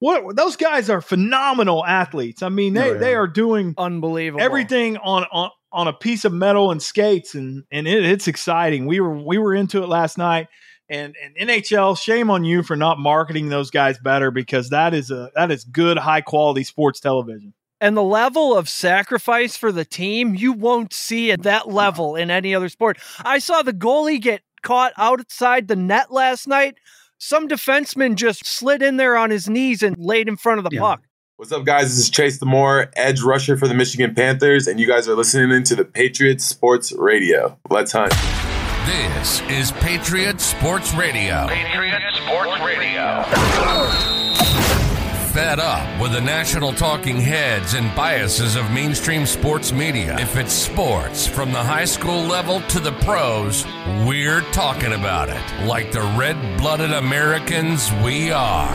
what those guys are phenomenal athletes. I mean, they Oh, yeah. they are doing Unbelievable. everything on on on a piece of metal and skates, and and it, it's exciting. We were we were into it last night. And, and NHL, shame on you for not marketing those guys better because that is a that is good high quality sports television. and the level of sacrifice for the team you won't see at that level in any other sport. I saw the goalie get caught outside the net last night. Some defenseman just slid in there on his knees and laid in front of the Yeah. puck. What's up, guys? This is Chase Lamore, edge rusher for the Michigan Panthers, and you guys are listening to the Patriots Sports Radio. Let's hunt. This is Patriot Sports Radio. Patriot Sports Radio. Fed up with the national talking heads and biases of mainstream sports media. If it's sports from the high school level to the pros, we're talking about it. Like the red blooded Americans we are.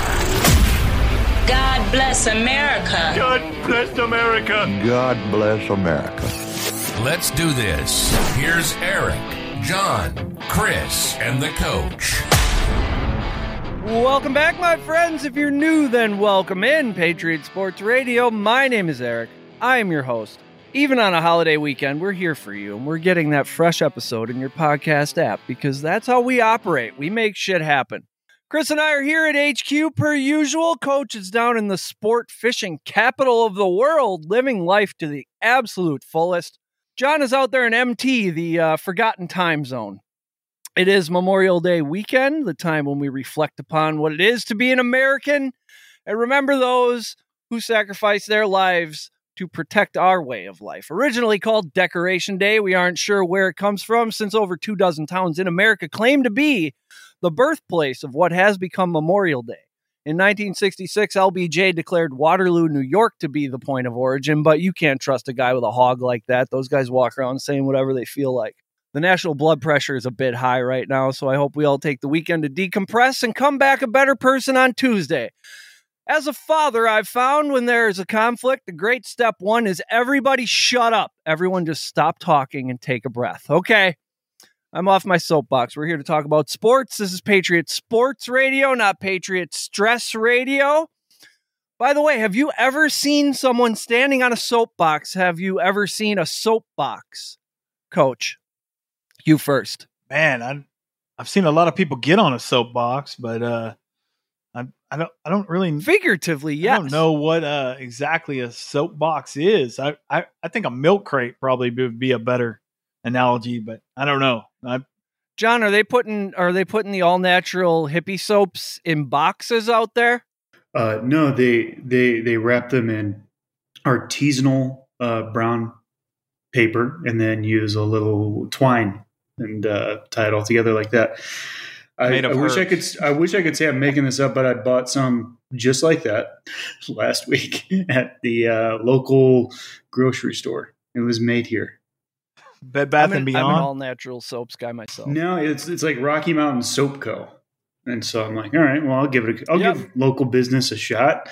God bless America. God bless America. God bless America. Let's do this. Here's Eric, John, Chris, and the coach. Welcome back, my friends. If you're new, then welcome in Patriot Sports Radio. My name is Eric. I am your host. Even on a holiday weekend, we're here for you, and we're getting that fresh episode in your podcast app because that's how we operate. We make shit happen. Chris and I are here at HQ per usual. Coach is down in the sport fishing capital of the world, living life to the absolute fullest. John is out there in MT, the uh, forgotten time zone. It is Memorial Day weekend, the time when we reflect upon what it is to be an American and remember those who sacrificed their lives to protect our way of life. Originally called Decoration Day, we aren't sure where it comes from since over two dozen towns in America claim to be the birthplace of what has become Memorial Day. In 1966, LBJ declared Waterloo, New York to be the point of origin, but you can't trust a guy with a hog like that. Those guys walk around saying whatever they feel like. The national blood pressure is a bit high right now, so I hope we all take the weekend to decompress and come back a better person on Tuesday. As a father, I've found when there is a conflict, the great step one is everybody shut up. Everyone just stop talking and take a breath. Okay. I'm off my soapbox. We're here to talk about sports. This is Patriot Sports Radio, not Patriot Stress Radio. By the way, have you ever seen someone standing on a soapbox? Have you ever seen a soapbox? Coach, you first. Man, I I've seen a lot of people get on a soapbox, but uh, I I don't I don't really Figuratively, yes. I don't know what uh, exactly a soapbox is. I, I, I think a milk crate probably would be a better analogy, but I don't know. I, John, are they putting are they putting the all natural hippie soaps in boxes out there? Uh, no, they they they wrap them in artisanal uh, brown paper and then use a little twine and uh, tie it all together like that. I, Made I wish I could. I wish I could say I'm making this up, but I bought some just like that last week at the uh, local grocery store. It was made here. Bed Bath I'm an, and I'm an all natural soaps guy myself. No, it's it's like Rocky Mountain Soap Co. And so I'm like, all right, well, I'll give it. A, I'll Yep. give local business a shot.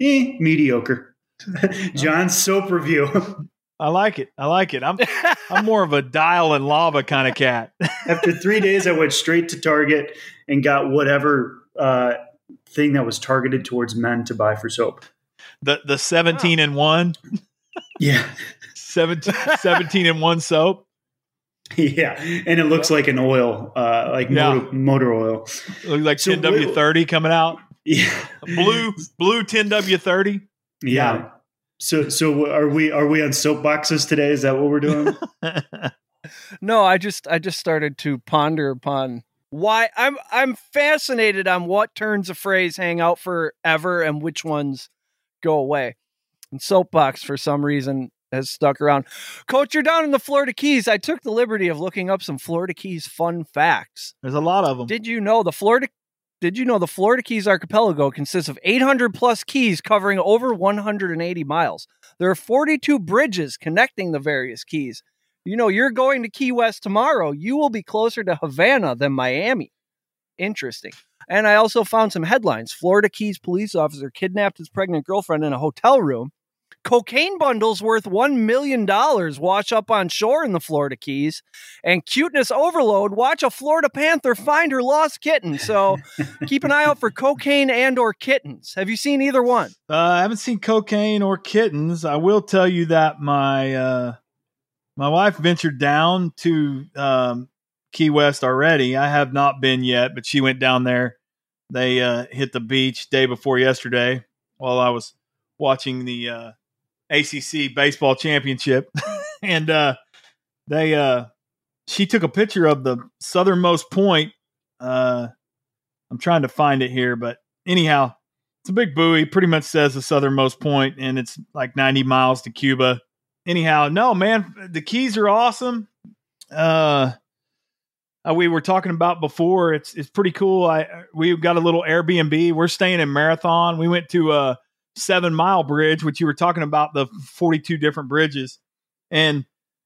Eh, mediocre. John's soap review. I like it. I like it. I'm I'm more of a dial and lava kind of cat. After three days, I went straight to Target and got whatever uh, thing that was targeted towards men to buy for soap. the the 17 and 1 Yeah, 17, 17 and 1 soap yeah, and it looks like an oil, uh, like Yeah. motor, motor oil. looks like 10W30 coming out. Yeah, Blue blue 10W30. yeah. So, so are we? Are we on soapboxes today? Is that what we're doing? No, I just I just started to ponder upon why I'm I'm fascinated on what turns a phrase hang out forever and which ones go away. And soapbox for some reason has stuck around. Coach, you're down in the Florida Keys. I took the liberty of looking up some Florida Keys fun facts. There's a lot of them. Did you know the Florida did you know the Florida Keys archipelago consists of 800 plus keys covering over 180 miles? There are 42 bridges connecting the various keys. You know, you're going to Key West tomorrow. You will be closer to Havana than Miami. Interesting. And I also found some headlines. Florida Keys police officer kidnapped his pregnant girlfriend in a hotel room. Cocaine bundles worth $1 million wash up on shore in the Florida Keys. And cuteness overload, watch a Florida Panther find her lost kitten. So keep an eye out for cocaine and or kittens. Have you seen either one? Uh, I haven't seen cocaine or kittens. I will tell you that my uh, my wife ventured down to um, Key West already. I have not been yet, but she went down there. They uh, hit the beach day before yesterday while I was watching the uh, ACC baseball championship, and uh, they uh, she took a picture of the southernmost point. Uh, I'm trying to find it here, but anyhow, it's a big buoy. Pretty much says the southernmost point, and it's like 90 miles to Cuba. Anyhow, no man, the keys are awesome. Uh, uh, we were talking about before. It's it's pretty cool. I we got a little Airbnb. We're staying in Marathon. We went to a Seven Mile Bridge, which you were talking about the 42 different bridges, and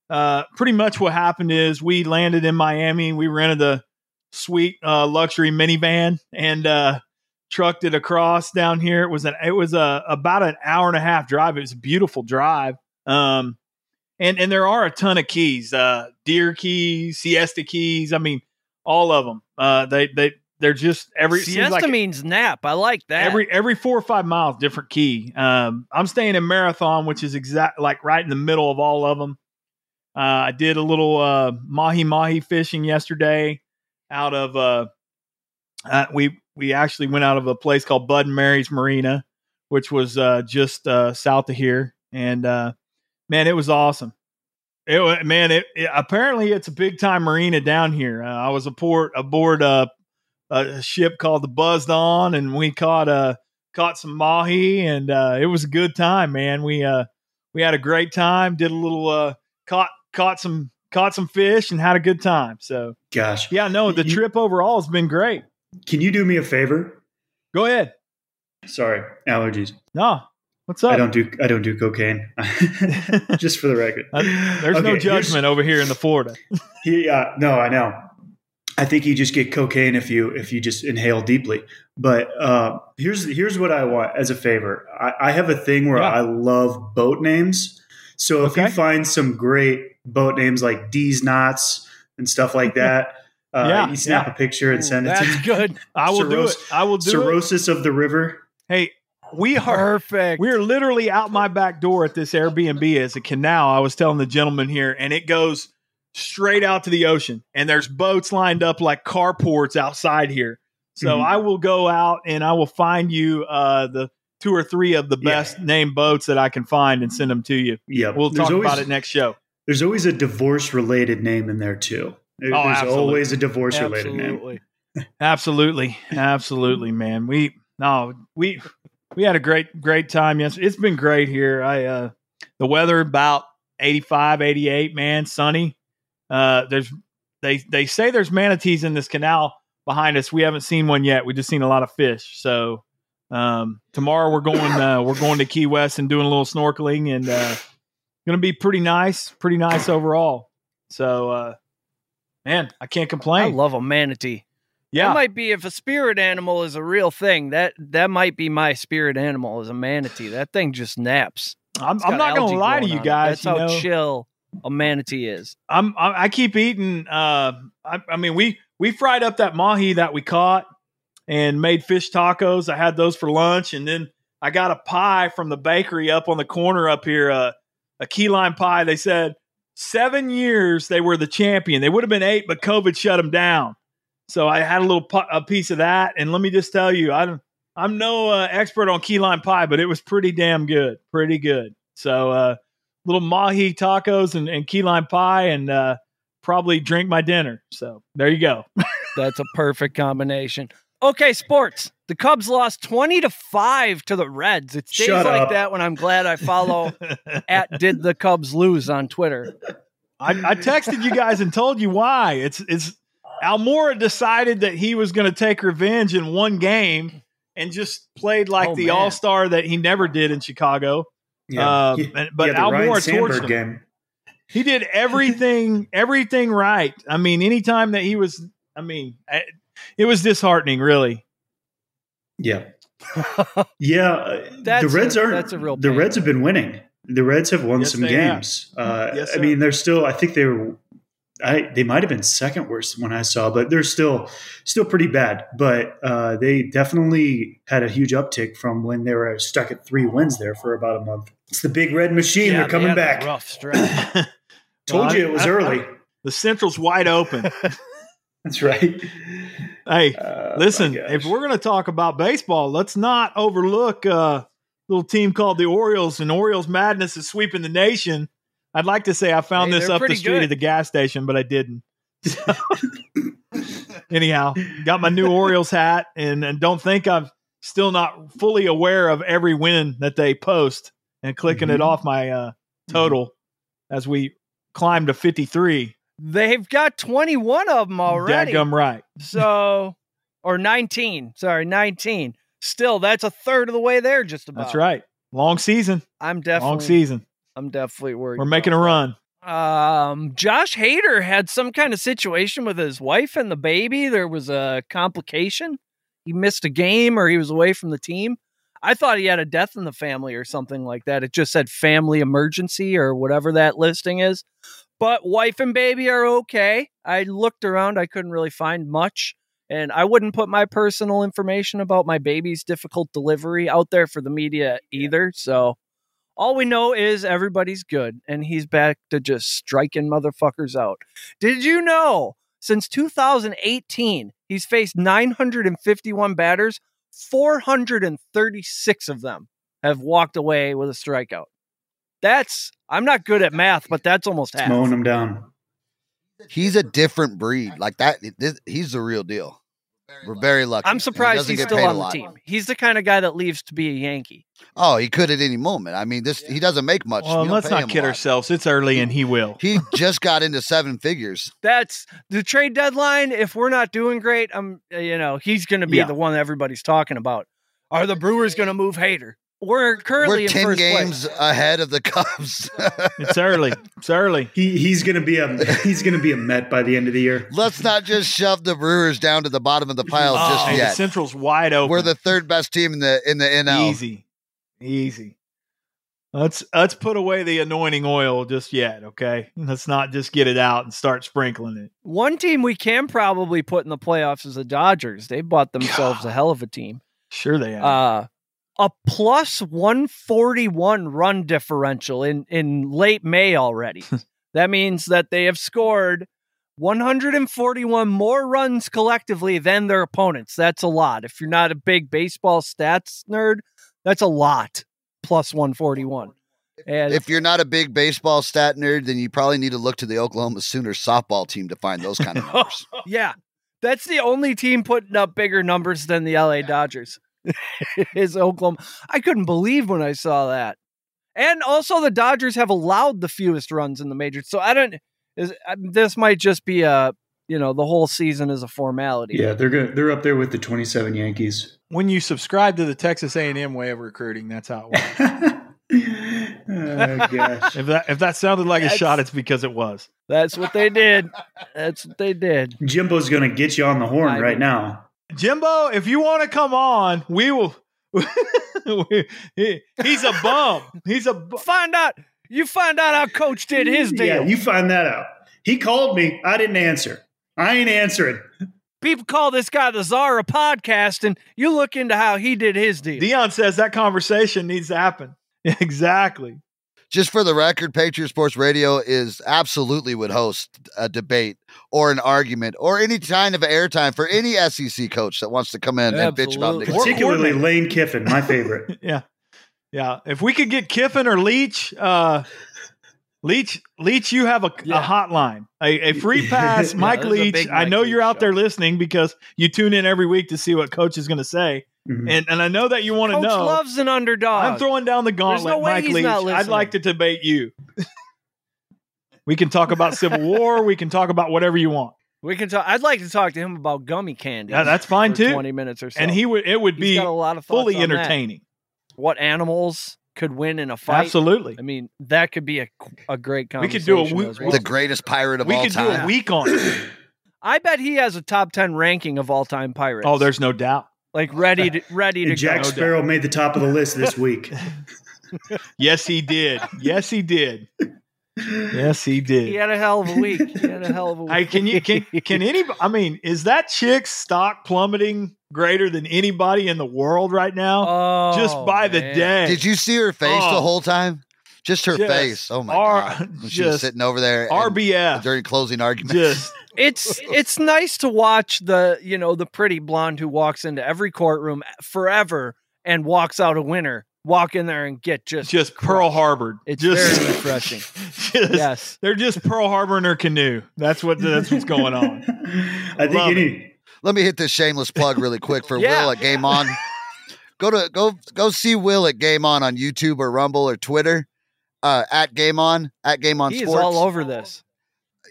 uh, pretty much what happened is we landed in Miami. We rented a sweet uh, luxury minivan and uh, trucked it across down here. It was an it was a about an hour and a half drive. It was a beautiful drive. Um, and and there are a ton of keys, uh, deer keys, siesta keys. I mean, all of them. Uh, they they they're just every Siesta like means nap. I like that. every every four or five miles, different key. Um, I'm staying in Marathon, which is exact like right in the middle of all of them. Uh, I did a little uh, mahi mahi fishing yesterday out of uh, uh, we we actually went out of a place called Bud and Mary's Marina, which was uh, just uh, south of here, and uh, man, it was awesome. It man, it, it- apparently it's a big time marina down here. Uh, I was aboard aboard a, a ship called the Buzzed On, and we caught uh caught some mahi, and uh, it was a good time, man. We uh we had a great time. Did a little uh caught caught some caught some fish and had a good time. So Gosh, yeah, no, the You- trip overall has been great. can you do me a favor? Go ahead. Sorry, allergies. No, what's up? I don't do I don't do cocaine. Just for the record. Uh, There's Okay, no judgment over here in the Florida. He, uh, no, I know. I think you just get cocaine if you if you just inhale deeply. But uh, here's here's what I want as a favor. I, I have a thing where Yeah. I love boat names. So if Okay. you find some great boat names like D's knots and stuff like that, uh, Yeah, you snap yeah. a picture and Ooh, send it to that's me. good. I will do it. Cirrhosis- I will do it. Cirrhosis of the river. Hey, we are Perfect. we're literally out my back door at this Airbnb as a canal. I was telling the gentleman here, and it goes straight out to the ocean. And there's boats lined up like carports outside here. So Mhm. I will go out and I will find you uh, the two or three of the Yeah. best named boats that I can find and send them to you. Yeah, We'll there's talk always, about it next show. There's always a divorce related name in there too. There- Oh, there's absolutely. always a divorce related name. Absolutely. Absolutely, absolutely, man. We no, we we had a great great time. Yes, it's been great here. I uh the weather about 85, 88, man, sunny. Uh there's they they say there's manatees in this canal behind us. We haven't seen one yet. We just seen a lot of fish. So um tomorrow we're going uh we're going to Key West and doing a little snorkeling and uh gonna be pretty nice, pretty nice overall. So uh man, I can't complain. I love a manatee. yeah. That might be if a spirit animal is a real thing. That that might be my spirit animal is a manatee. That thing just naps. I'm, I'm not gonna lie to you guys. That's you how know, chill a manatee is. I'm, I, keep eating. Uh, I, I mean, we we fried up that mahi that we caught and made fish tacos. I had those for lunch, and then I got a pie from the bakery up on the corner up here. Uh, a key lime pie. They said seven years they were the champion. They would have been eight, but COVID shut them down. So I had a little pu- a piece of that, and let me just tell you, I don't. I'm no uh, expert on key lime pie, but it was pretty damn good, pretty good. So, uh, little mahi tacos and, and key lime pie, and uh, probably drink my dinner. So there you go. That's a perfect combination. Okay, sports. The Cubs lost 20 to 5 to the Reds. It's days Shut like up. that when I'm glad I follow at did the Cubs lose on Twitter. I, I texted you guys and told you why. It's it's Almora decided that he was going to take revenge in one game and just played like Oh, the man. all star that he never did in Chicago. Uh, He- and- but he had the Al Ryan Moore torched him. game. He did everything everything right. I mean, anytime that he was, I mean, I- it was disheartening, really. Yeah. Yeah, uh, the That's Reds a- are. that's a real The pain. Reds have been winning. The Reds have won Yes, some games. Uh, Yes, I mean, they're still. I think they were. I they might have been second worst when I saw, but they're still still pretty bad. But uh, they definitely had a huge uptick from when they were stuck at three wins there for about a month. It's the big red machine. Yeah, they're coming had back. Rough stretch. Told Well, you I- it was I- early. the Central's wide open. That's right. hey, Uh, listen, if we're going to talk about baseball, let's not overlook a little team called the Orioles, and Orioles madness is sweeping the nation. I'd like to say I found Hey, this up the street good. at the gas station, but I didn't. Anyhow, got my new Orioles hat, and, and don't think I'm still not fully aware of every win that they post and clicking it Mhm. off my uh, total as we climb to 53. They've got 21 of them already. Dadgum right. So, or 19. Sorry, 19. Still, that's a third of the way there, just about. That's right. Long season. I'm definitely, Long season. I'm definitely worried. We're making a run. Um, Josh Hader had some kind of situation with his wife and the baby. There was a complication. He missed a game or he was away from the team. I thought he had a death in the family or something like that. It just said family emergency or whatever that listing is. But wife and baby are okay. I looked around, I couldn't really find much. And I wouldn't put my personal information about my baby's difficult delivery out there for the media either. So all we know is everybody's good and he's back to just striking motherfuckers out. Did you know since 2018 he's faced 951 batters, 436 of them have walked away with a strikeout. That's I'm not good at math, but that's almost half. mowing them down. He's a different breed. Like that, this, he's the real deal. We're very lucky. I'm And he surprised he's still on the team. He's the kind of guy that leaves to be a Yankee. Oh, he could at any moment. I mean, this he doesn't make much. Well, You don't let's not kid ourselves. It's early and he will. He just got into seven figures. That's the trade deadline. If we're not doing great, I'm you know he's going to be Yeah. the one everybody's talking about. Are the Brewers going to move Hader? We're currently We're in ten first games place. ahead of the Cubs. It's early. It's early. He he's gonna be a he's gonna be a Met by the end of the year. Let's not just shove the Brewers down to the bottom of the pile Oh, just Hey, the yet. Central's wide open. We're the third best team in the in the NL. easy, easy. Let's let's put away the anointing oil just yet, okay? Let's not just get it out and start sprinkling it. One team we can probably put in the playoffs is the Dodgers. They bought themselves a hell of a team. Sure, they are. Uh, a plus 141 run differential in, in late May already. that means that they have scored 141 more runs collectively than their opponents. That's a lot. If you're not a big baseball stats nerd, that's a lot. Plus 141. And If you're not a big baseball stat nerd, then you probably need to look to the Oklahoma Sooners softball team to find those kind of numbers. yeah, that's the only team putting up bigger numbers than the LA Dodgers. is Oklahoma. I couldn't believe when I saw that. And also, the Dodgers have allowed the fewest runs in the majors. So I don't. Is uh, this might just be a you know the whole season is a formality. Yeah, they're good. They're up there with the 27 Yankees. when you subscribe to the Texas A&M way of recruiting, that's how it works. oh, gosh. if that if that sounded like a shot, it's because it was. That's what they did. That's what they did. Jimbo's going to get you on the horn I right mean- now. Jimbo, if you want to come on, we will. he- he's a bum. He's a bu- Find out. You find out how Coach did his deal. Yeah, you find that out. He called me. I didn't answer. I ain't answering. People call this guy the Zara podcast, and you look into how he did his deal. Deion says that conversation needs to happen. Exactly. Just for the record, Patriot Sports Radio is absolutely would host a debate or an argument or any kind of airtime for any SEC coach that wants to come in and bitch about Absolutely. Nick Particularly Lane Kiffin, my favorite. Yeah. Yeah. If we could get Kiffin or Leach, uh, Leach, Leach, you have a, Yeah. a hotline, a, a free pass. Yeah, Mike there's Leach, big I Mike know you're Leach out there listening because you tune in every week to see what coach is going to say. Mhm. And, and I know that you want to Coach know. loves an underdog. I'm throwing down the gauntlet, no way Mike he's Leach. not I'd like to debate you. we can talk about Civil War. We can talk about whatever you want. We can talk. I'd like to talk to him about gummy candy. Yeah, that's fine for too. Twenty minutes or so. And he would. It would He's be a lot of thoughts fully on that. entertaining. What animals could win in a fight? Absolutely. I mean, that could be a, a great conversation. We could do a- as we- well. The greatest pirate of We all could do a week on it. I bet he has a top ten ranking of all time pirates. Oh, there's no doubt. like ready to ready to Jack go. Sparrow made the top of the list this week. Yes, he did. Yes, he did. Yes, he did. He had a hell of a week. He had a hell of a week. Hey, can you can can any? I mean, is that chick's stock plummeting greater than anybody in the world right now? Oh, just by the day. Did you see her face Oh. the whole time? Just her Just face. Oh my R- god! When she was sitting over there and- RBF? during closing argument. Just It's it's nice to watch the you know the pretty blonde who walks into every courtroom forever and walks out a winner. Walk in there and get just just Pearl Harbor. It's just, very refreshing. just- yes. They're just Pearl Harbor in their canoe. That's what that's what's going on. I think Love any Let me hit this shameless plug really quick for Yeah. Will at Game On. Go to go go see Will at Game On on YouTube or Rumble or Twitter. Uh, at Game On at Game On He is Sports. all over this.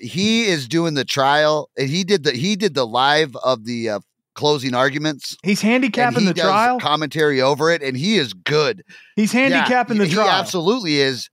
He is doing the trial. and He did the he did the live of the uh, closing arguments. He's and handicapping he the does trial. commentary over it, and he is good. He's Yeah, handicapping the he, trial. He absolutely is.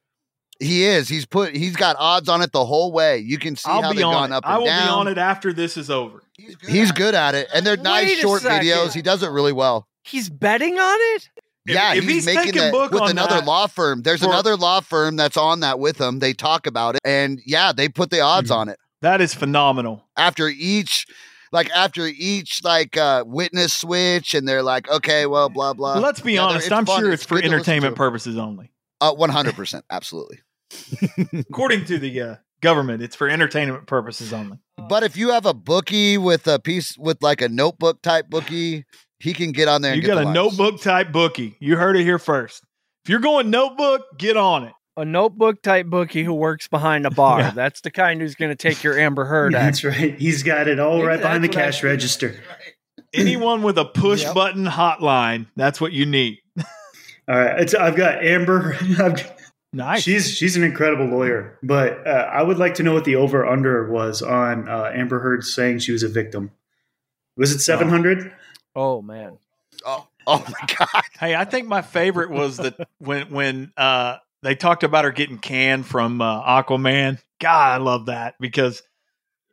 He is. He's put. He's got odds on it the whole way. You can see how I'll they've on gone it. up and I will down. be on it after this is over. He's good at it, and they're nice Wait a short second. videos. He does it really well. He's betting on it. Yeah, if he's, he's making taking that book with on another that law firm. There's for- another law firm that's on that with him. They talk about it, and yeah, they put the odds Mm-hmm. on it That is phenomenal. after each, like after each like uh witness switch, and they're like, okay, well, blah blah. Let's be Yeah, honest. I'm fun. sure It's it's for good to listen entertainment purposes only. Uh, one hundred percent, absolutely. According to the uh, government, it's for entertainment purposes only. But if you have a bookie with a piece with like a notebook type bookie, he can get on there. And You got a lines. notebook type bookie. You heard it here first. If you're going notebook, get on it. A notebook type bookie who works behind a bar. Yeah. That's the kind who's going to take your Amber Heard act. That's right. He's got it all right behind the that's I cash should- register. Anyone with a push Yep. button hotline, that's what you need. All right. It's, I've got Amber. I've, Nice. She's she's an incredible lawyer, but uh, I would like to know what the over under was on uh, Amber Heard saying she was a victim. Was it seven hundred? Oh man. Oh, oh my god! Hey, I think my favorite was that when when uh, they talked about her getting canned from uh, Aquaman. God, I love that because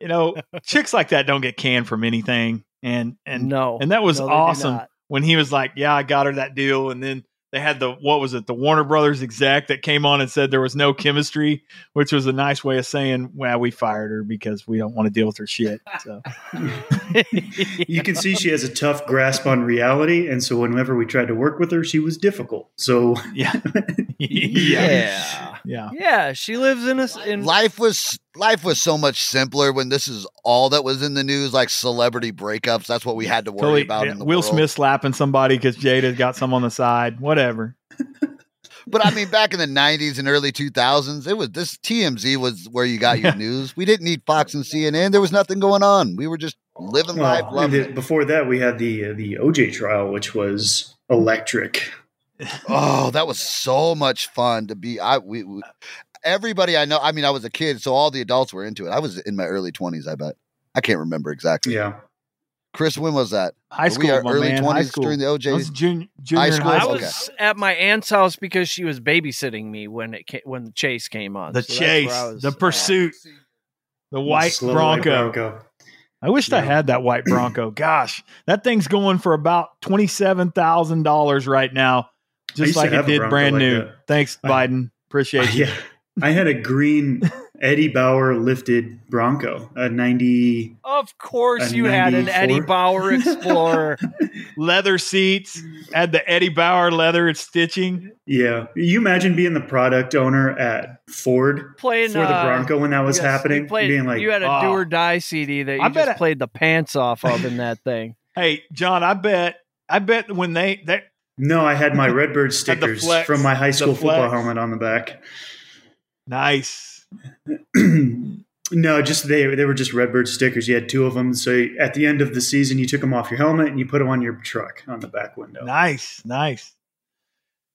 you know chicks like that don't get canned from anything, and and no. and that was No, awesome when he was like, "Yeah, I got her that deal," and then they had the what was it, the Warner Brothers exec that came on and said there was no chemistry, which was a nice way of saying, "Well, we fired her because we don't want to deal with her shit." So You can see she has a tough grasp on reality, and so whenever we tried to work with her, she was difficult. So yeah, yeah, yeah. yeah. Yeah, she lives in a in Life was life was so much simpler when this is all that was in the news, like celebrity breakups. That's what we had to worry Totally, about. yeah, in the Will world. Smith slapping somebody because Jada's got some on the side. Whatever. But I mean, back in the '90s and early 2000s, it was this TMZ was where you got your news. We didn't need Fox and CNN. There was nothing going on. We were just living life, well, loving the- it. before that, we had the uh, the OJ trial, which was electric. Oh, that was so much fun to be. I we, we everybody I know. I mean, I was a kid, so all the adults were into it. I was in my early 20s. I bet. I can't remember exactly. Yeah, Chris, when was that? High Were school, we our early man. High 20s school. during the I was OJ's? junior, junior High school? high I school. Okay. was at my aunt's house because she was babysitting me when it came, when the chase came on. The So chase, was the at. pursuit, the white Slow Bronco. Bronco. I wished I had that white Bronco. Gosh, that thing's going for about twenty seven thousand dollars right now, just like it did brand like new. that. Thanks, I- Biden. Appreciate you. yeah, I had a green Eddie Bauer lifted Bronco, a ninety. Of course, A you had an Eddie Bauer Explorer. Leather seats, had the Eddie Bauer leather and stitching. Yeah, you imagine being the product owner at Ford playing for the uh, Bronco when that was yes, you happening, played- being like, you had a oh. do or die CD that you I bet just I- played the pants off of in that thing. Hey, John, I bet, I bet when they they "No, I had my Redbird stickers flex, from my high school football helmet on the back." Nice. no, just they they were just Redbird stickers. You had two of them, so at the end of the season, you took them off your helmet and you put them on your truck on the back window. Nice, nice.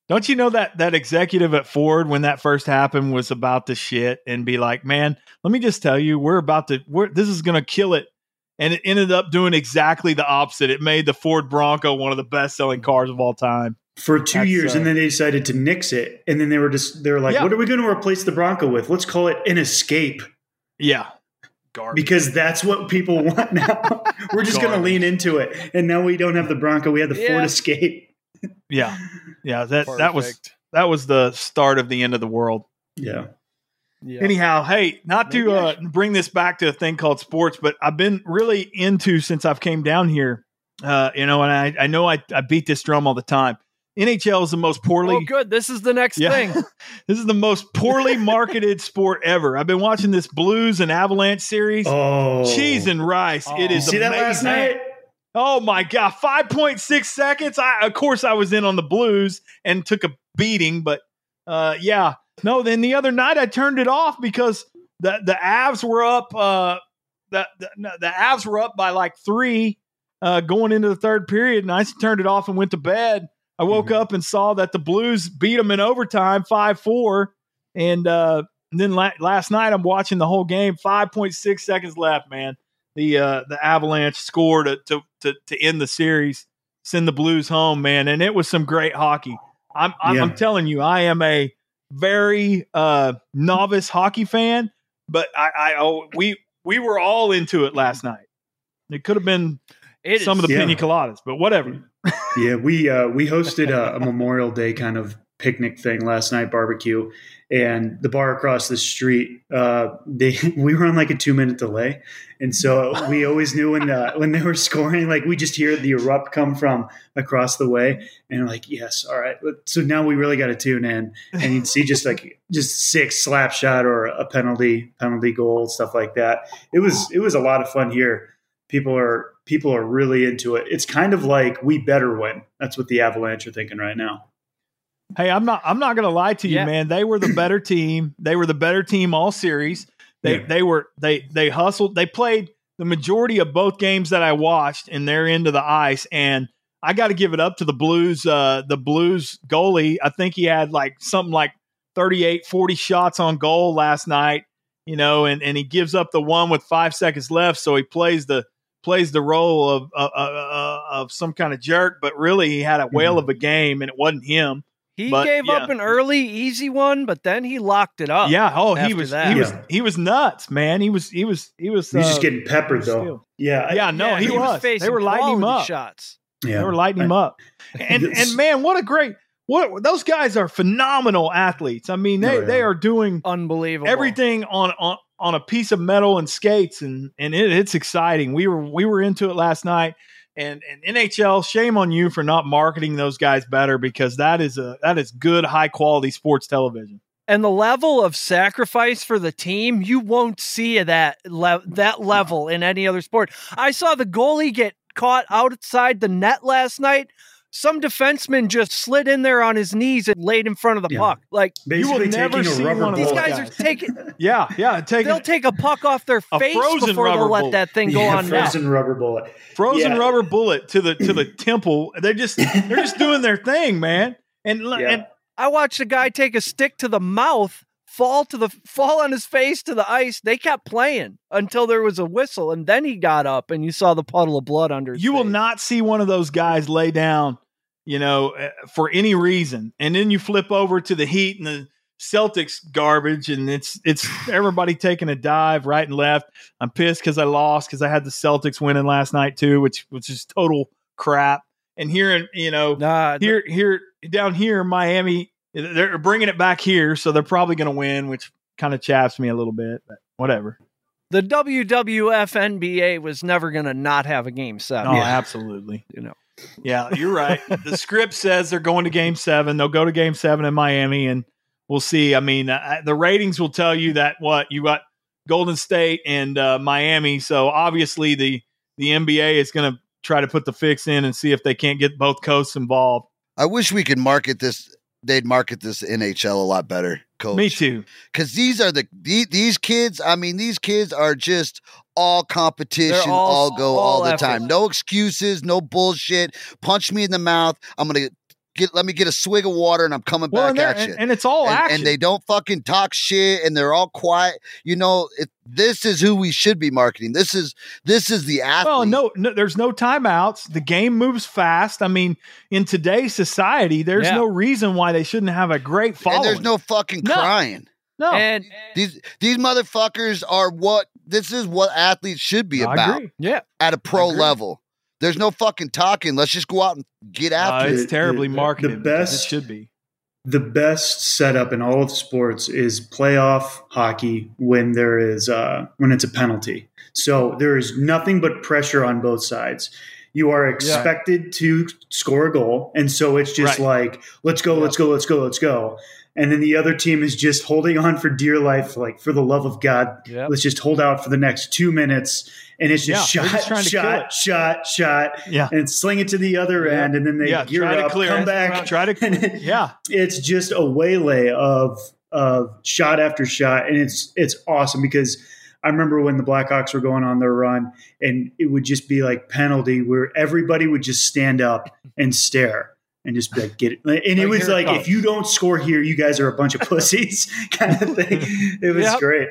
Don't you know that that executive at Ford when that first happened was about to shit and be like, "Man, let me just tell you, we're about to we're this is going to kill it." And it ended up doing exactly the opposite. It made the Ford Bronco one of the best-selling cars of all time. For two That's, years, uh, and then they decided to nix it. And then they were just they were like, Yeah. "What are we going to replace the Bronco with? Let's call it an Escape." Yeah. garbage. because that's what people want now. We're just going to lean into it, and now we don't have the Bronco. We have the Ford Escape. yeah, yeah. That that was that was the start of the end of the world. Yeah, Yeah. Anyhow, hey, not to Maybe I uh, bring this back to a thing called sports, but I've been really into since I've came down here. Uh, you know, and I, I know I, I beat this drum all the time. NHL is the most poorly. oh, good. This is the next Yeah. thing. this is the most poorly marketed sport ever. I've been watching this Blues and Avalanche series. Oh, Cheese and rice. Oh. It You is see that last night? Oh my god, five point six seconds. I of course I was in on the Blues and took a beating, but uh, yeah, no. Then the other night I turned it off because the the Avs were up. Uh, the the, no, the Avs were up by like three uh, going into the third period, and I turned it off and went to bed. I woke Mhm. up and saw that the Blues beat them in overtime, five four, and uh, then la- last night I'm watching the whole game. Five point six seconds left, man the uh, the Avalanche score to, to to to end the series, send the Blues home, man, and it was some great hockey. I'm I'm, Yeah. I'm telling you, I am a very uh, novice hockey fan, but I, I oh, we we were all into it last night. It could have been It some is- of the Yeah. pina coladas, but whatever. Yeah, we uh, we hosted a, a Memorial Day kind of picnic thing last night, barbecue, and the bar across the street. Uh, they we were on like a two minute delay, and so we always knew when the, when they were scoring, like we just hear the erupt come from across the way, and like, yes, all right. So now we really got to tune in, and you'd see just like just six slap shot or a penalty penalty goal stuff like that. It was it was a lot of fun here people are people are really into it. It's kind of like we better win. That's what the Avalanche are thinking right now. Hey, I'm not I'm not gonna lie to you, Yeah. man. They were the better team. They were the better team all series. They Yeah. they were they they hustled. They played the majority of both games that I watched in their end of the ice. And I got to give it up to the Blues. Uh, the Blues goalie. I think he had like something like 38, 40 shots on goal last night. You know, and and he gives up the one with five seconds left, so he plays the plays the role of uh, uh, uh, of some kind of jerk. But really, he had a whale Mhm. of a game, and it wasn't him. He But, gave yeah. up an early, easy one, but then he locked it up. Yeah. Oh, he was that. he was Yeah. he was nuts, man. He was he was he was. He's uh, just getting peppered though. still. Yeah, yeah, no, Yeah, he, was. facing They were lighting him up. Shots. yeah. They were lighting him up. And This- and man, what a great what those guys are phenomenal athletes. I mean, they Oh, yeah. they are doing Unbelievable. everything on on on a piece of metal and skates, and and it, it's exciting. We were we were into it last night. And, and NHL, shame on you for not marketing those guys better because that is a that is good high quality sports television. and the level of sacrifice for the team, you won't see that le- that level in any other sport. I saw the goalie get caught outside the net last night. Some defenseman just slid in there on his knees and laid in front of the Yeah. puck. Like basically never see one of these bullet. guys are taking Yeah, yeah, take they'll take a puck off their face before rubber they'll let that thing go Yeah, on net. frozen rubber bullet. frozen Yeah. rubber bullet to the to the temple. They're just they're just doing their thing, man. And Yeah. and I watched a guy take a stick to the mouth, fall to the fall on his face to the ice. They kept playing until there was a whistle, and then he got up, and you saw the puddle of blood under. You will not see one of those guys lay down, you know, uh, for any reason. And then you flip over to the Heat and the Celtics garbage, and it's it's everybody taking a dive right and left. I'm pissed because I lost because I had the Celtics winning last night too, which which is total crap. And here, in you know, Nah, here here down here, Miami, they're bringing it back here, so they're probably going to win, which kind of chaps me a little bit, but whatever. the WWF NBA was never going to not have a game seven. Oh, Yeah. absolutely. You know, Yeah, you're right. the script says they're going to game seven. They'll go to game seven in Miami, and we'll see. I mean, uh, the ratings will tell you that what you got Golden State and uh, Miami. So obviously, the the NBA is going to try to put the fix in and see if they can't get both coasts involved. I wish we could market this. They'd market this NHL a lot better, coach. Me too. Because these are the, the these kids. I mean, these kids are just all competition, all- all, go all, all the effort. time. No excuses, no bullshit. Punch me in the mouth. I'm gonna get. Let me get a swig of water, and I'm coming Well, back and, at and, you. and it's all and, action. and they don't fucking talk shit and they're all quiet you know it, this is who we should be marketing this is this is the athlete well, no, no, there's no timeouts. The game moves fast. I mean, in today's society, there's Yeah. no reason why they shouldn't have a great following. and there's no fucking No. crying No, And These these motherfuckers are what this is what athletes should be I about agree. yeah, at a pro level. There's no fucking talking. Let's just go out and get Uh, after it's it. It's terribly the- the marketed. because best- it should be. the best setup in all of sports is playoff hockey when there is uh, when it's a penalty. So there is nothing but pressure on both sides. You are expected to score a goal, and so it's just Right. like let's go, let's go, let's go, let's go. And then the other team is just holding on for dear life, like for the love of God, Yep. let's just hold out for the next two minutes. And it's just Yeah, shot, just trying to kill shot, it. shot, shot, Yeah. and sling it to the other Yeah. end, and then they Yeah, gear try to up, clear come it. back, Try to- and Yeah, it's just a waylay of of shot after shot, and it's it's awesome because I remember when the Blackhawks were going on their run, and it would just be like penalty where everybody would just stand up and stare and just be like get it, and it was here it like if you don't score here, you guys are a bunch of pussies kind of thing. It was Yep. great,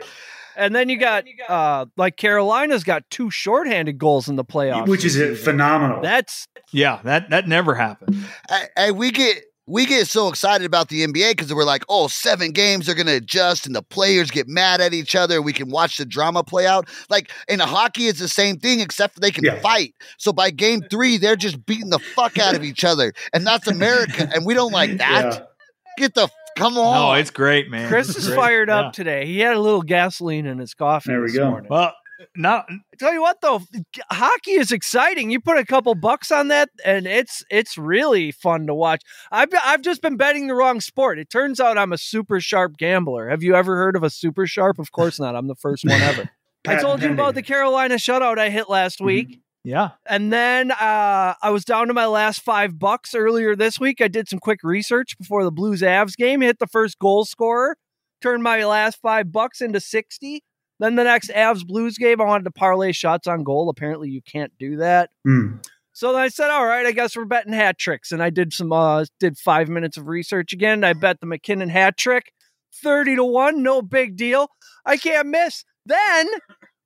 and then you got uh like Carolina's got two shorthanded goals in the playoffs, which is season. phenomenal. That's yeah. That that never happened. Hey, hey, we get we get so excited about the NBA because we're like, oh, seven games, they're gonna adjust, and the players get mad at each other, we can watch the drama play out. Like in hockey, it's the same thing, except they can Yeah. fight. So by game three, they're just beating the fuck out of each other, and that's America, and we don't like that. Yeah. Get the come on. No, it's great, man. Chris It's is great. fired Yeah. up today. He had a little gasoline in his coffee. There we this go. Morning. Well, not tell you what though, hockey is exciting. You put a couple bucks on that, and it's it's really fun to watch. I've I've just been betting the wrong sport. It turns out I'm a super sharp gambler. Have you ever heard of a super sharp? Of course not. I'm the first one ever. I told you about the. Carolina shutout I hit last Mhm. week. yeah. And then uh, I was down to my last five bucks earlier this week. I did some quick research before the Blues Avs game, hit the first goal scorer, turned my last five bucks into 60. Then the next Avs Blues game, I wanted to parlay shots on goal. Apparently, you can't do that. Mm. So then I said, all right, I guess we're betting hat tricks. And I did some, uh, did five minutes of research again. I bet the MacKinnon hat trick 30 to 1, no big deal. I can't miss. Then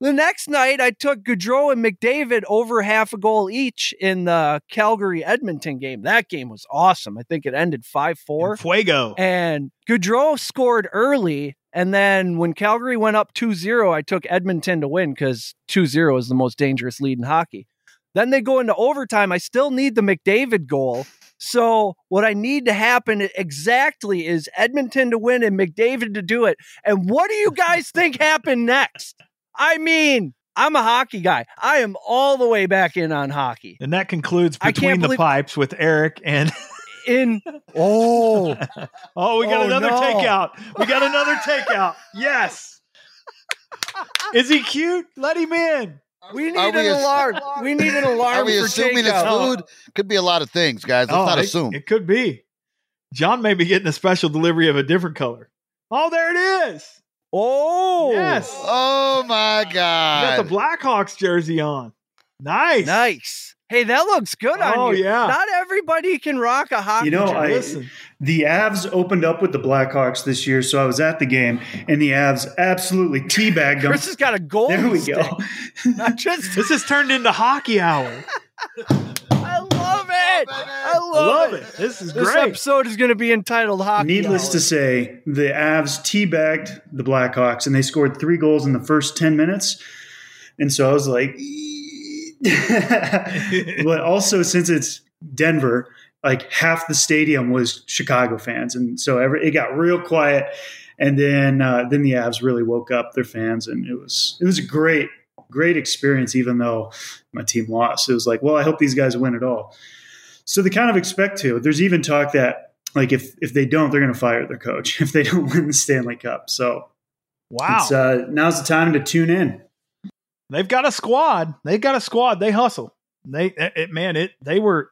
the next night, I took Gaudreau and McDavid over half a goal each in the Calgary Edmonton game. That game was awesome. I think it ended 5 4. Fuego. And Gaudreau scored early. And then when Calgary went up 2 0, I took Edmonton to win because 2 0 is the most dangerous lead in hockey. Then they go into overtime. I still need the McDavid goal. So what I need to happen exactly is Edmonton to win and McDavid to do it. And what do you guys think happened next? I mean, I'm a hockey guy. I am all the way back in on hockey. And that concludes between the believe- pipes with Eric and In oh, oh, we got Oh, another no. takeout. We got another takeout. Yes. Is he cute? Let him in. we need Are an ass- alarm. We need an alarm. Are we for assuming it's food? Could be a lot of things, guys. Let's Oh, not it, assume. It could be. John may be getting a special delivery of a different color. Oh, there it is. Oh, Yes. oh my You got the! Blackhawks jersey on. Nice. Nice. Hey, that looks good on Oh, you. yeah. Not everybody can rock a hockey. You know, jersey. I- Listen. The Avs opened up with the Blackhawks this year, so I was at the game, and the Avs absolutely teabagged them. Chris has got a goal. There we go. Not just. This has turned into hockey hour. I love it. I I love, love it. it. This is This great. episode is going to be entitled "Hockey." Needless Hour. to say, the Avs teabagged the Blackhawks, and they scored three goals in the first ten minutes. And so I was like, but also since it's Denver, like half the stadium was Chicago fans, and so every, it got real quiet. And then uh, then the Avs really woke up their fans, and it was it was a great great experience. Even though my team lost, it was like, well, I hope these guys win it all. So they kind of expect to. There's even talk that like if if they don't, they're going to fire their coach if they don't win the Stanley Cup. So wow. it's, uh, now's the time to tune in. They've got a squad. They've got a squad. They hustle. They it, it- man, it they were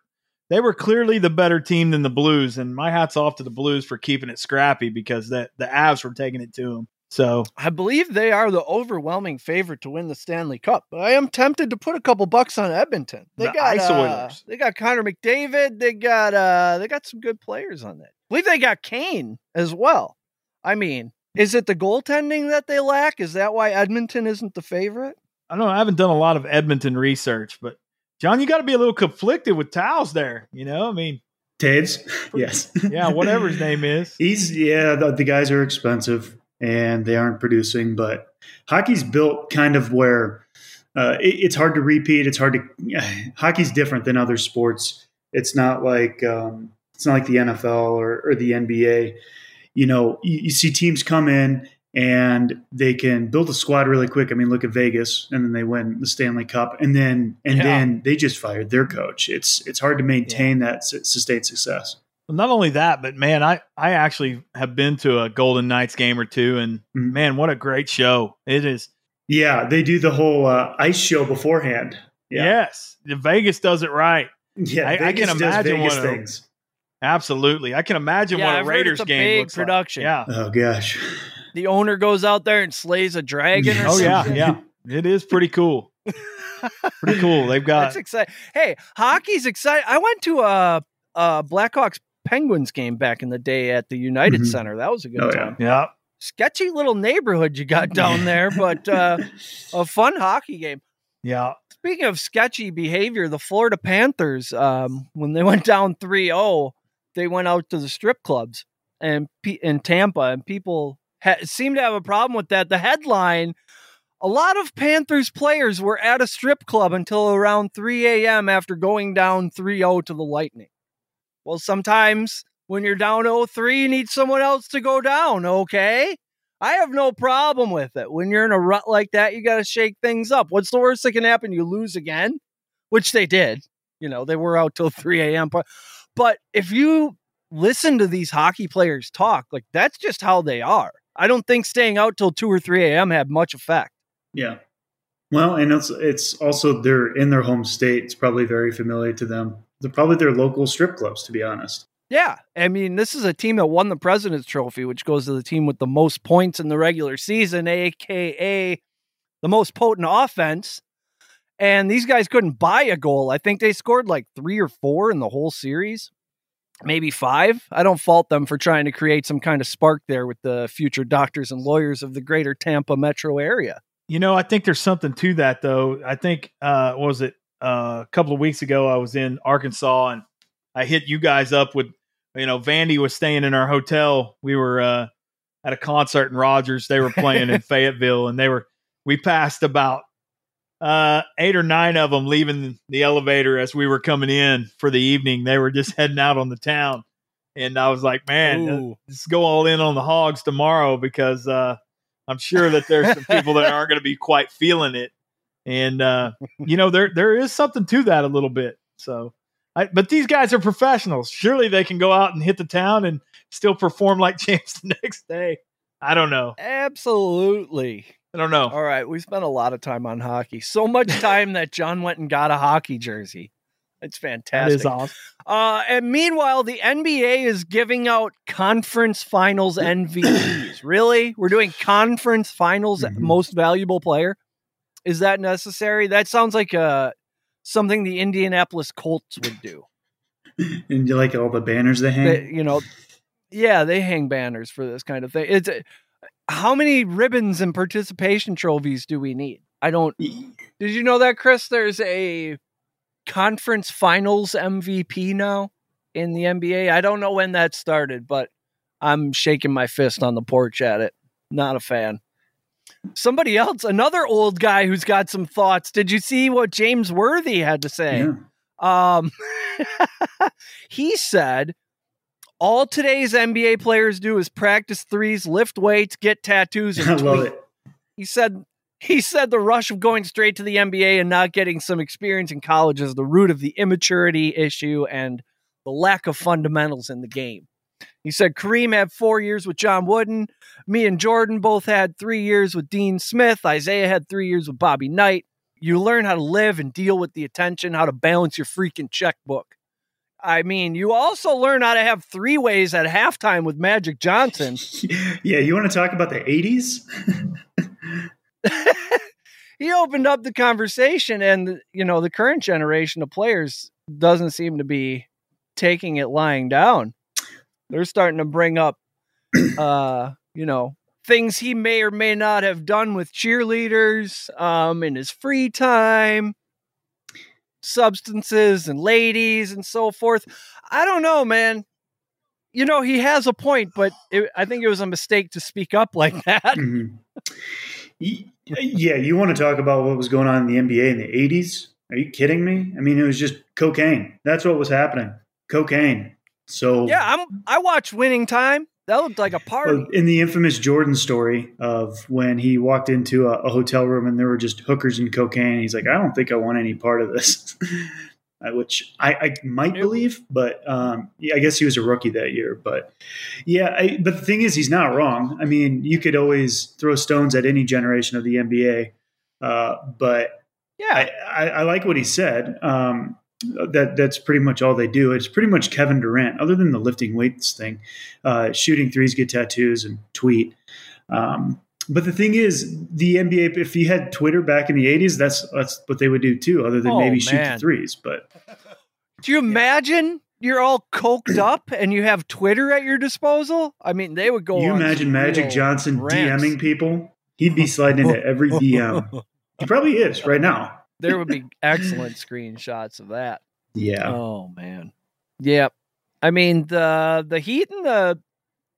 they were clearly the better team than the Blues, and my hats off to the Blues for keeping it scrappy because that the Avs were taking it to them. So I believe they are the overwhelming favorite to win the Stanley Cup. I am tempted to put a couple bucks on Edmonton. They The got Ice uh, Oilers. They got Connor McDavid. They got uh they got some good players on that. I believe they got Kane as well. I mean, is it the goaltending that they lack? Is that why Edmonton isn't the favorite? I don't know. I haven't done a lot of Edmonton research, but John, you got to be a little conflicted with Towels there. You know, I mean, Toews, yes, yeah, whatever his name is. He's yeah. The, the guys are expensive. and they aren't producing. But hockey's built kind of where uh, it, it's hard to repeat. It's hard to hockey's different than other sports. It's not like um, it's not like the NFL or, or the NBA. You know, you, you see teams come in and they can build a squad really quick. I mean, look at Vegas, and then they win the Stanley Cup, and then and Yeah. then they just fired their coach. It's it's hard to maintain that su- sustained success. Well, not only that, but man, I I actually have been to a Golden Knights game or two, and Mhm. man, what a great show it is. Yeah, they do the whole uh, ice show beforehand. Yeah, Yes, Vegas does it right. yeah. I- I Vegas can does imagine Vegas what a- things. Absolutely, I can imagine Yeah, what a I've heard Raiders it's a game big looks like. production. Yeah. Oh gosh, The owner goes out there and slays a dragon. Or Oh yeah, something. yeah. It is pretty cool. pretty cool. They've got That's exciting. Hey, hockey's exciting. I went to a, a Blackhawks Penguins game back in the day at the United Mhm. Center. That was a good Oh, time. yeah. Sketchy little neighborhood you got down there, but uh, a fun hockey game. Yeah. Speaking of sketchy behavior, the Florida Panthers, um, when they went down 3 0, they went out to the strip clubs and in Tampa, and people ha- seem to have a problem with that. The headline a lot of Panthers players were at a strip club until around 3 a.m. after going down 3 0 to the Lightning. Well, sometimes when you're down 0 3, you need someone else to go down, okay? I have no problem with it. When you're in a rut like that, you got to shake things up. What's the worst that can happen? You lose again, which they did. You know, they were out till 3 a.m. But if you listen to these hockey players talk, like that's just how they are. I don't think staying out till 2 or 3 a.m. had much effect. yeah. Well, and it's it's also they're in their home state. It's probably very familiar to them. They're probably their local strip clubs, to be honest. Yeah. I mean, this is a team that won the President's Trophy, which goes to the team with the most points in the regular season, aka the most potent offense. And these guys couldn't buy a goal. I think they scored like three or four in the whole series, maybe five. I don't fault them for trying to create some kind of spark there with the future doctors and lawyers of the greater Tampa metro area. You know, I think there's something to that though. I think uh what was it uh, a couple of weeks ago I was in Arkansas and I hit you guys up with you know, Vandy was staying in our hotel. We were uh at a concert in Rogers. They were playing in Fayetteville and they were we passed about uh eight or nine of them leaving the elevator as we were coming in for the evening. They were just heading out on the town. And I was like, man, uh, Ooh. let's go all in on the hogs tomorrow because uh I'm sure that there's some people that aren't going to be quite feeling it, and uh, you know there there is something to that a little bit. So, I, but these guys are professionals. Surely they can go out and hit the town and still perform like champs the next day. I don't know. Absolutely. I don't know. All right, we spent a lot of time on hockey. So much time that John went and got a hockey jersey. It's fantastic. is awesome. Uh, and meanwhile, the NBA is giving out conference finals MVPs. really? We're doing conference finals Mhm. most valuable player? Is that necessary? That sounds like uh, something the Indianapolis Colts would do. And you like all the banners they hang? They- you know, yeah, they hang banners for this kind of thing. It's how many ribbons and participation trophies do we need? I don't. Did you know that, Chris? There's a conference finals MVP now in the NBA. I don't know when that started, but I'm shaking my fist on the porch at it. Not a fan. Somebody else, another old guy who's got some thoughts. Did you see what James Worthy had to say? Yeah. Um, he said, all today's NBA players do is practice threes, lift weights, get tattoos, and I love it. He said, he said the rush of going straight to the NBA and not getting some experience in college is the root of the immaturity issue and the lack of fundamentals in the game. He said Kareem had four years with John Wooden. Me and Jordan both had three years with Dean Smith. Isaiah had three years with Bobby Knight. You learn how to live and deal with the attention, how to balance your freaking checkbook. I mean, you also learn how to have three ways at halftime with Magic Johnson. Yeah, you want to talk about the 80s? he opened up the conversation, and you know, the current generation of players doesn't seem to be taking it lying down. They're starting to bring up, uh, you know, things he may or may not have done with cheerleaders um, in his free time, substances and ladies and so forth. I don't know, man. you know, he has a point, but it, I think it was a mistake to speak up like that. Mhm. Yeah, you want to talk about what was going on in the NBA in the 80s? Are you kidding me? I mean, it was just cocaine. That's what was happening. Cocaine. So Yeah, I'm. I watched Winning Time. That looked like a party. In the infamous Jordan story of when he walked into a, a hotel room and there were just hookers and cocaine, he's like, I don't think I want any part of this, Uh, which I, I might believe, but um, yeah, I guess he was a rookie that year. But yeah, I, but the thing is, he's not wrong. I mean, you could always throw stones at any generation of the NBA, uh, but yeah, I, I, I like what he said. Um, that that's pretty much all they do. It's pretty much Kevin Durant, other than the lifting weights thing, uh, shooting threes, get tattoos, and tweet. Um, but the thing is, the NBA, if you had Twitter back in the '80s, that's that's what they would do too, other than Oh, maybe shoot the threes. But Do you imagine you're all coked up and you have Twitter at your disposal? I mean, they would go. you imagine Magic Johnson rants. DMing people? He'd be sliding into every DM. He probably is right now. There would be excellent screenshots of that. Yeah. Oh man. Yep. I mean the the Heat and the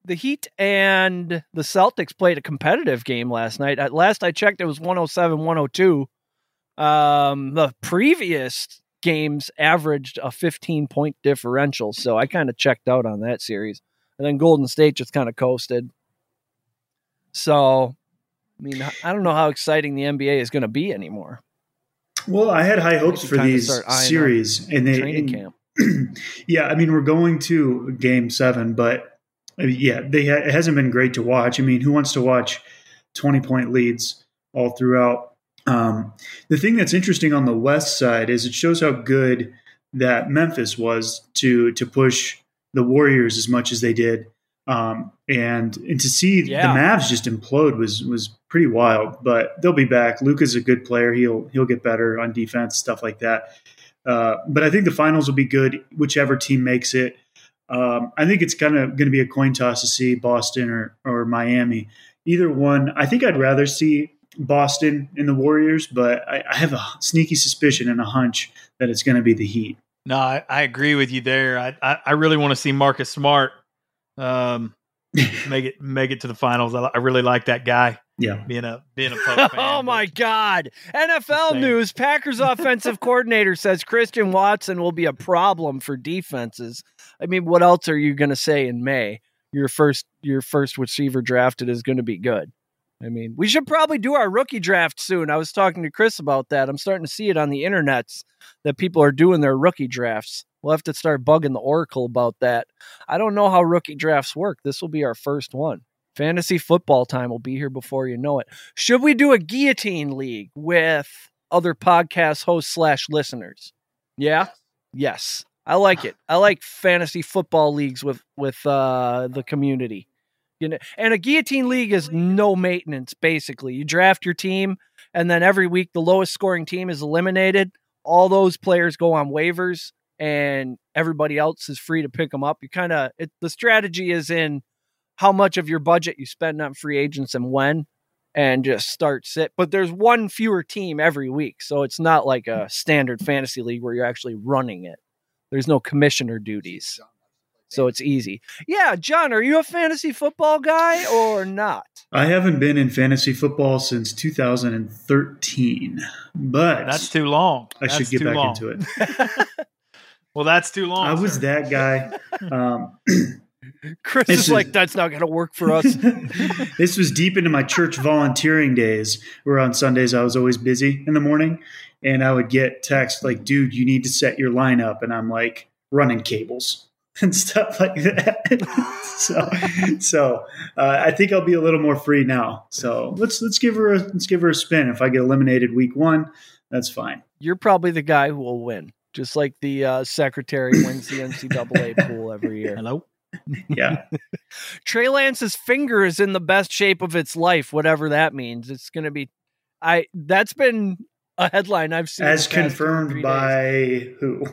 the Heat and the Celtics played a competitive game last night. At last I checked it was 107-102. Um the previous games averaged a 15 point differential, so I kind of checked out on that series. And then Golden State just kind of coasted. So I mean, I don't know how exciting the NBA is going to be anymore. Well, I had high hopes for these start eyeing up series, and they Training and- camp. yeah, I mean, we're going to game seven, but uh, yeah, they ha- it hasn't been great to watch. I mean, who wants to watch 20 point leads all throughout? Um, the thing that's interesting on the West side is it shows how good that Memphis was to to push the Warriors as much as they did. Um, and and to see Yeah. the Mavs just implode was was pretty wild. But they'll be back. Luka's a good player. He'll he'll get better on defense, stuff like that. Uh, but I think the finals will be good, whichever team makes it. Um, I think it's kind of going to be a coin toss to see Boston or, or Miami. Either one. I think I'd rather see Boston in the Warriors, but I, I have a sneaky suspicion and a hunch that it's going to be the Heat. No, I, I agree with you there. I, I, I really want to see Marcus Smart um, make it make it to the finals. I, I really like that guy Yeah. being a being a Pope fan. oh my God! NFL Insane. news: Packers offensive coordinator says Christian Watson will be a problem for defenses. I mean, what else are you going to say in May? Your first your first receiver drafted is going to be good. I mean, we should probably do our rookie draft soon. I was talking to Chris about that. I'm starting to see it on the internets that people are doing their rookie drafts. We'll have to start bugging the Oracle about that. I don't know how rookie drafts work. This will be our first one. Fantasy football time will be here before you know it. Should we do a guillotine league with other podcast hosts slash listeners? Yeah. Yes. I like it. I like fantasy football leagues with with uh, the community. You know, and a guillotine league is no maintenance. Basically, you draft your team, and then every week the lowest scoring team is eliminated. All those players go on waivers, and everybody else is free to pick them up. You kind of the strategy is in how much of your budget you spend on free agents and when and just start sit but there's one fewer team every week so it's not like a standard fantasy league where you're actually running it there's no commissioner duties so it's easy yeah john are you a fantasy football guy or not I haven't been in fantasy football since 2013, but That's too long. I should get back long. into it. Well, that's too long. I was sir. that guy. Um, chris This is is- like that's not gonna work for us this was deep into my church volunteering days where on sundays i was always busy in the morning and i would get text like dude you need to set your lineup and i'm like running cables and stuff like that so so uh, i think i'll be a little more free now so let's let's give her a let's give her a spin if i get eliminated week one that's fine you're probably the guy who will win just like the uh, secretary wins the ncaa pool every year Hello. yeah Trey Lance's finger is in the best shape of its life, whatever that means. It's going to be, I. That's been a headline I've seen as the past two or confirmed by who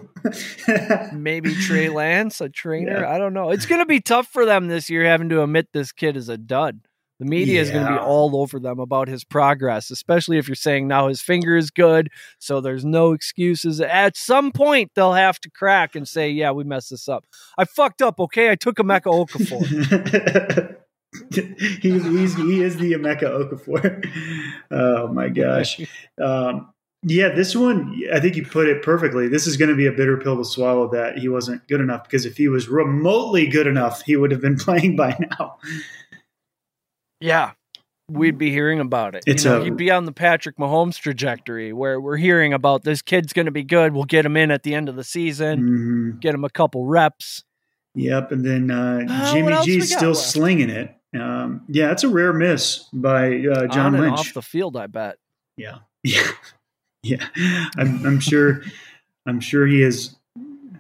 maybe Trey Lance, a trainer. Yeah. I don't know. It's going to be tough for them this year, having to admit this kid is a dud. The media is going to be all over them about his progress, especially if you're saying now his finger is good, so there's no excuses. At some point, they'll have to crack and say, "Yeah, we messed this up. I fucked up. Okay, I took a Mecca Okafor." he, he's, he is the Emeka Okafor. Oh my gosh. Um, yeah, this one, I think you put it perfectly. This is going to be a bitter pill to swallow that he wasn't good enough because if he was remotely good enough, he would have been playing by now. yeah, we'd be hearing about it. It's you know, a- he'd be on the Patrick Mahomes trajectory where we're hearing about this kid's going to be good. We'll get him in at the end of the season, Mhm. get him a couple reps. Yep. And then uh, Uh, Jimmy G's still left? slinging it. Um, yeah, that's a rare miss by uh, John Lynch. off the field, I bet. Yeah, yeah, yeah. I'm, I'm sure. I'm sure he has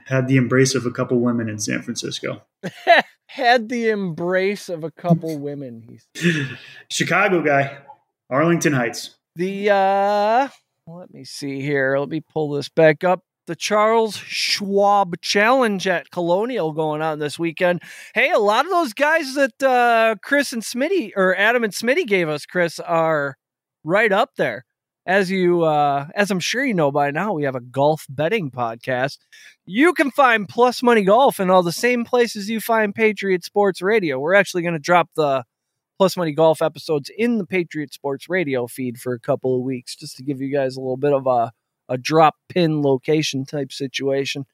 had the embrace of a couple women in San Francisco. Had the embrace of a couple women. He's Chicago guy, Arlington Heights. the uh let me see here. Let me pull this back up. The Charles Schwab Challenge at Colonial going on this weekend. Hey, a lot of those guys that uh Chris and Smitty or Adam and Smitty gave us, Chris, are right up there. As you uh as I'm sure you know by now, we have a golf betting podcast. You can find Plus Money Golf in all the same places you find Patriot Sports Radio. We're actually going to drop the Plus Money Golf episodes in the Patriot Sports Radio feed for a couple of weeks, just to give you guys a little bit of a, a drop pin location type situation.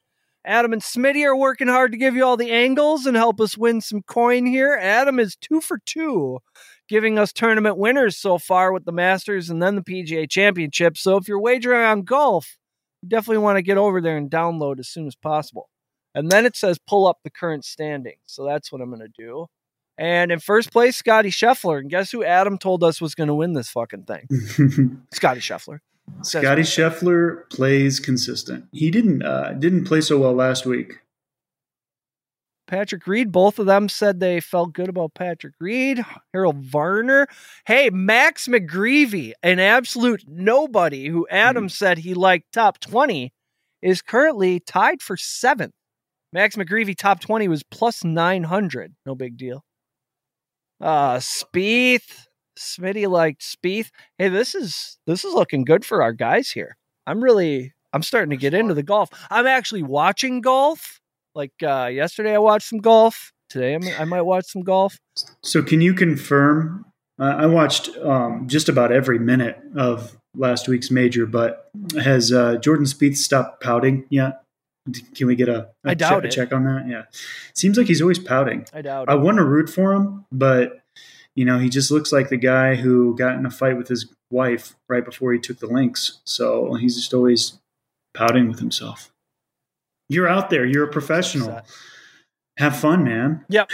Adam and Smitty are working hard to give you all the angles and help us win some coin here. Adam is two for two, giving us tournament winners so far with the Masters and then the PGA Championship. So if you're wagering on golf, you definitely want to get over there and download as soon as possible. And then it says pull up the current standing. So that's what I'm going to do. And in first place, Scotty Scheffler. And guess who Adam told us was going to win this fucking thing? Scotty Scheffler. Scotty Scheffler plays consistent. He didn't uh, didn't play so well last week. Patrick Reed. Both of them said they felt good about Patrick Reed. Harold Varner. Hey, Max McGreevy, an absolute nobody who Adam said he liked top 20, is currently tied for seventh. Max McGreevy top 20 was plus 900. No big deal. Uh, Spieth. Smitty liked Spieth. Hey, this is this is looking good for our guys here. I'm really I'm starting to get into the golf. I'm actually watching golf. Like uh, yesterday, I watched some golf. Today, I'm, I might watch some golf. So can you confirm? Uh, I watched um, just about every minute of last week's major, but has uh, Jordan Spieth stopped pouting yet? Can we get a, doubt check, a check on that? Yeah, seems like he's always pouting. I doubt I want to root for him, but you know he just looks like the guy who got in a fight with his wife right before he took the links. So he's just always pouting with himself. You're out there. You're a professional. Have fun, man. Yep.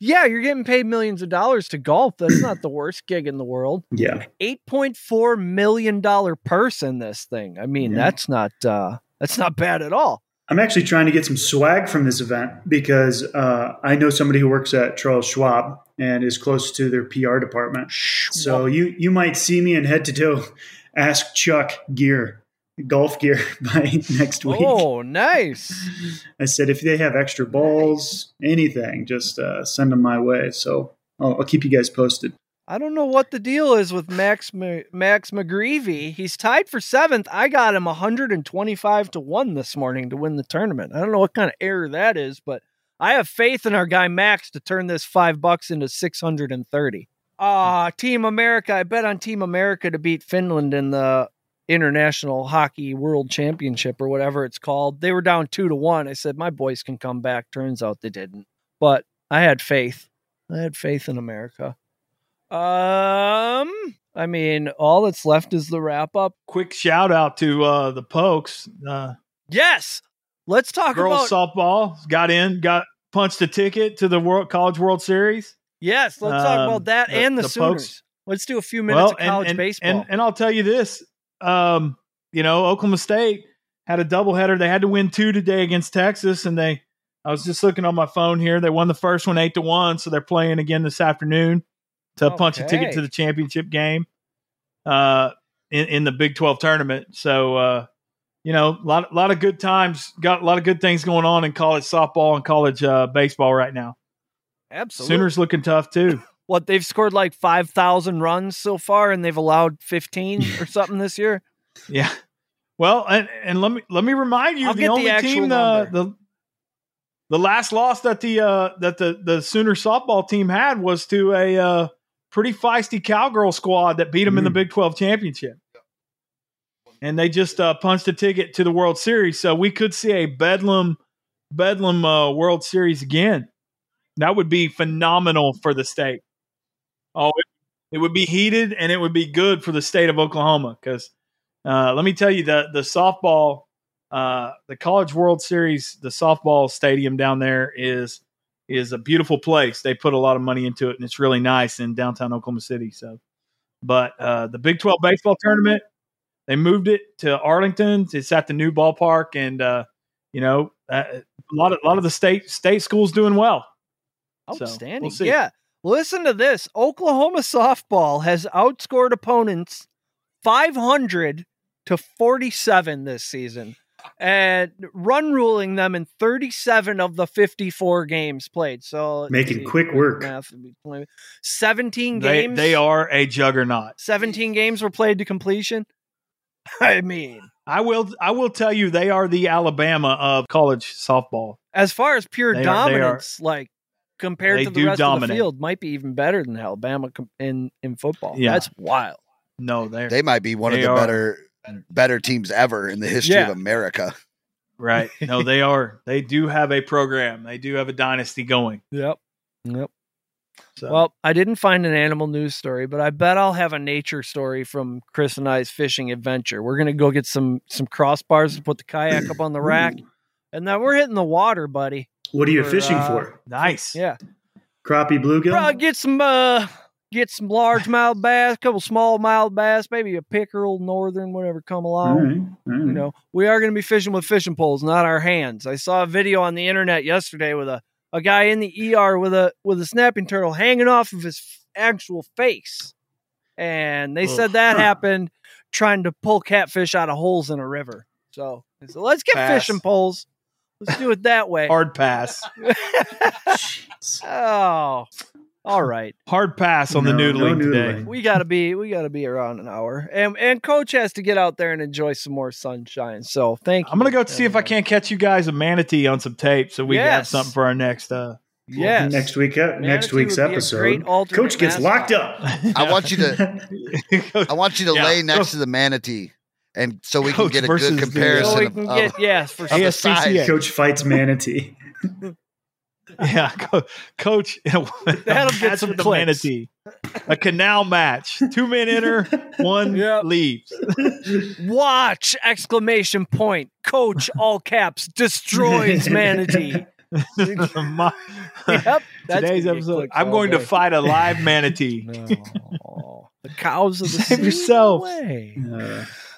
Yeah, you're getting paid millions of dollars to golf. That's not the worst gig in the world. Yeah. Eight point four million dollar purse in this thing. I mean, Yeah. that's not uh, that's not bad at all. I'm actually trying to get some swag from this event because uh, I know somebody who works at Charles Schwab and is close to their PR department. So you you might see me in head to toe Ask Chuck gear, golf gear by next week. Oh, nice. I said if they have extra balls, anything, just uh, send them my way. So I'll, I'll keep you guys posted. I don't know what the deal is with Max Ma- Max McGreevy. He's tied for seventh. I got him 125 to one this morning to win the tournament. I don't know what kind of error that is, but I have faith in our guy Max to turn this five bucks into 630. Ah, Team America. I bet on Team America to beat Finland in the International Hockey World Championship or whatever it's called. They were down two to one. I said my boys can come back. Turns out they didn't, but I had faith. I had faith in America. Um, I mean, all that's left is the wrap up. Quick shout out to uh, the Pokes. Uh, Yes, let's talk girls about. softball got in, got punched a ticket to the World College World Series. yes, let's talk Um, about that the- and the, the Sooners. Pokes. Let's do a few minutes of college and, baseball. And, and I'll tell you this, um, you know, Oklahoma State had a doubleheader. They had to win two today against Texas, and they. I was just looking on my phone here. They won the first one eight to one, so they're playing again this afternoon to punch a ticket to the championship game, uh, in, in the Big Twelve tournament. So, uh, you know, a lot, lot of good times. Got a lot of good things going on in college softball and college uh, baseball right now. Absolutely. Sooners looking tough too. What they've scored like 5,000 runs so far and they've allowed 15 or something this year. Yeah. Well, and, and let me let me remind you, I'll the the only actual team the, the the last loss that the uh, that the the Sooner softball team had was to a uh, pretty feisty cowgirl squad that beat them in the Mm. Big Twelve championship, and they just uh, punched a ticket to the World Series. So we could see a bedlam bedlam uh, World Series again. That would be phenomenal for the state. Oh, it, it would be heated and it would be good for the state of Oklahoma because uh, let me tell you the the softball, uh, the College World Series, the softball stadium down there is is a beautiful place. They put a lot of money into it, and it's really nice in downtown Oklahoma City. So, but uh, the Big Twelve baseball tournament, they moved it to Arlington. It's at the new ballpark, and uh, you know uh, a lot of a lot of the state state schools doing well. So, Outstanding. we'll yeah. Listen to this. Oklahoma softball has outscored opponents 500 to 47 this season and run ruling them in 37 of the 54 games played. So Making see, quick work. math would be 20. 17 games. they are a juggernaut. 17 games were played to completion. I mean, I will I will tell you they are the Alabama of college softball. as far as pure They are- are- dominance, like compared They to the do rest of the field, might be even better than Alabama in in football. Yeah. That's wild. No, they're They might be one of the are. better better teams ever in the history Yeah. of America. right. No, they are. They do have a program. They do have a dynasty going. Yep. Yep. So Well, I didn't find an animal news story, but I bet I'll have a nature story from Chris and I's fishing adventure. We're gonna go get some some crossbars to put the kayak up on the rack, and then we're hitting the water, buddy. What are you For, fishing uh, for? nice. Yeah, Crappie bluegill? probably get some uh get some largemouth bass, a couple small mouth bass, maybe a pickerel, northern, whatever come along. right, all right. You know, we are going to be fishing with fishing poles, not our hands. I saw a video on the internet yesterday with a, a guy in the ER with a with a snapping turtle hanging off of his f- actual face, and they said Ugh. that happened trying to pull catfish out of holes in a river. So, I said, let's get Pass. fishing poles. Let's do it that way. Hard pass. oh, all right. Hard pass on the No, no noodling today. We gotta be we gotta be around an hour, and and coach has to get out there and enjoy some more sunshine. So thank you. I'm gonna go to see if I can't catch you guys a manatee on some tape so we can have something for our next uh Yes. Next week, uh, next week's would be a episode, Coach gets mascot. locked up. I want you to I want you to Yeah. lay next to the manatee, and so we can get a versus good the- comparison. So we of- can of- get yes for of the size. Coach fights manatee. yeah, co- coach. That'll get some with clicks. manatee. A canal match. Two men enter, one Yep. leaves. watch exclamation point. Coach all caps destroys manatee. My- Yep. that's today's episode. I'm all going to fight a live manatee. No. the cows of the Save sea yourself.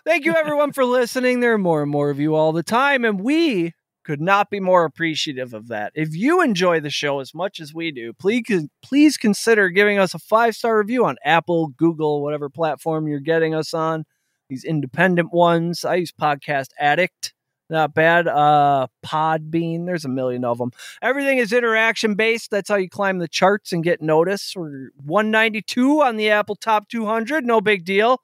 Thank you, everyone, for listening. There are more and more of you all the time, and we could not be more appreciative of that. If you enjoy the show as much as we do, please please consider giving us a five star review on Apple, Google, whatever platform you're getting us on. These independent ones. I use Podcast Addict. Not bad. Uh, Podbean. There's a million of them. Everything is interaction based. That's how you climb the charts and get noticed. We're 192 on the Apple Top 200. No big deal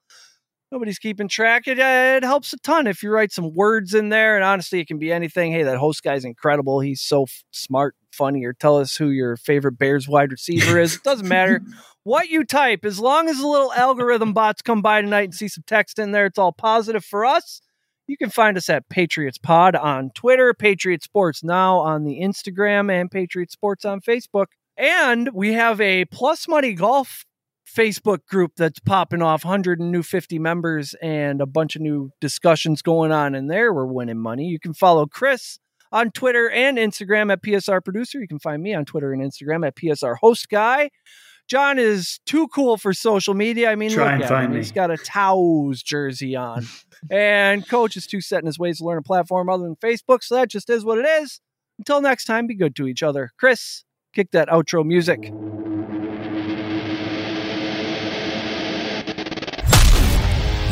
nobody's keeping track. It, uh, it helps a ton if you write some words in there. And honestly, it can be anything. Hey, that host guy's incredible. He's so f- smart, funny, or tell us who your favorite Bears wide receiver is. It doesn't matter what you type, as long as the little algorithm bots come by tonight and see some text in there, it's all positive for us. You can find us at Patriots Pod on Twitter, Patriot Sports Now on the Instagram, and Patriot Sports on Facebook. And we have a Plus Money Golf Facebook group that's popping off 150 members and a bunch of new discussions going on in there. We're winning money. You can follow Chris on Twitter and Instagram at PSR Producer. You can find me on Twitter and Instagram at PSR Host Guy. John is too cool for social media. I mean, Try look and at find him. me. He's got a Toews jersey on. and Coach is too set in his ways to learn a platform other than Facebook. So that just is what it is. Until next time, be good to each other. Chris, kick that outro music.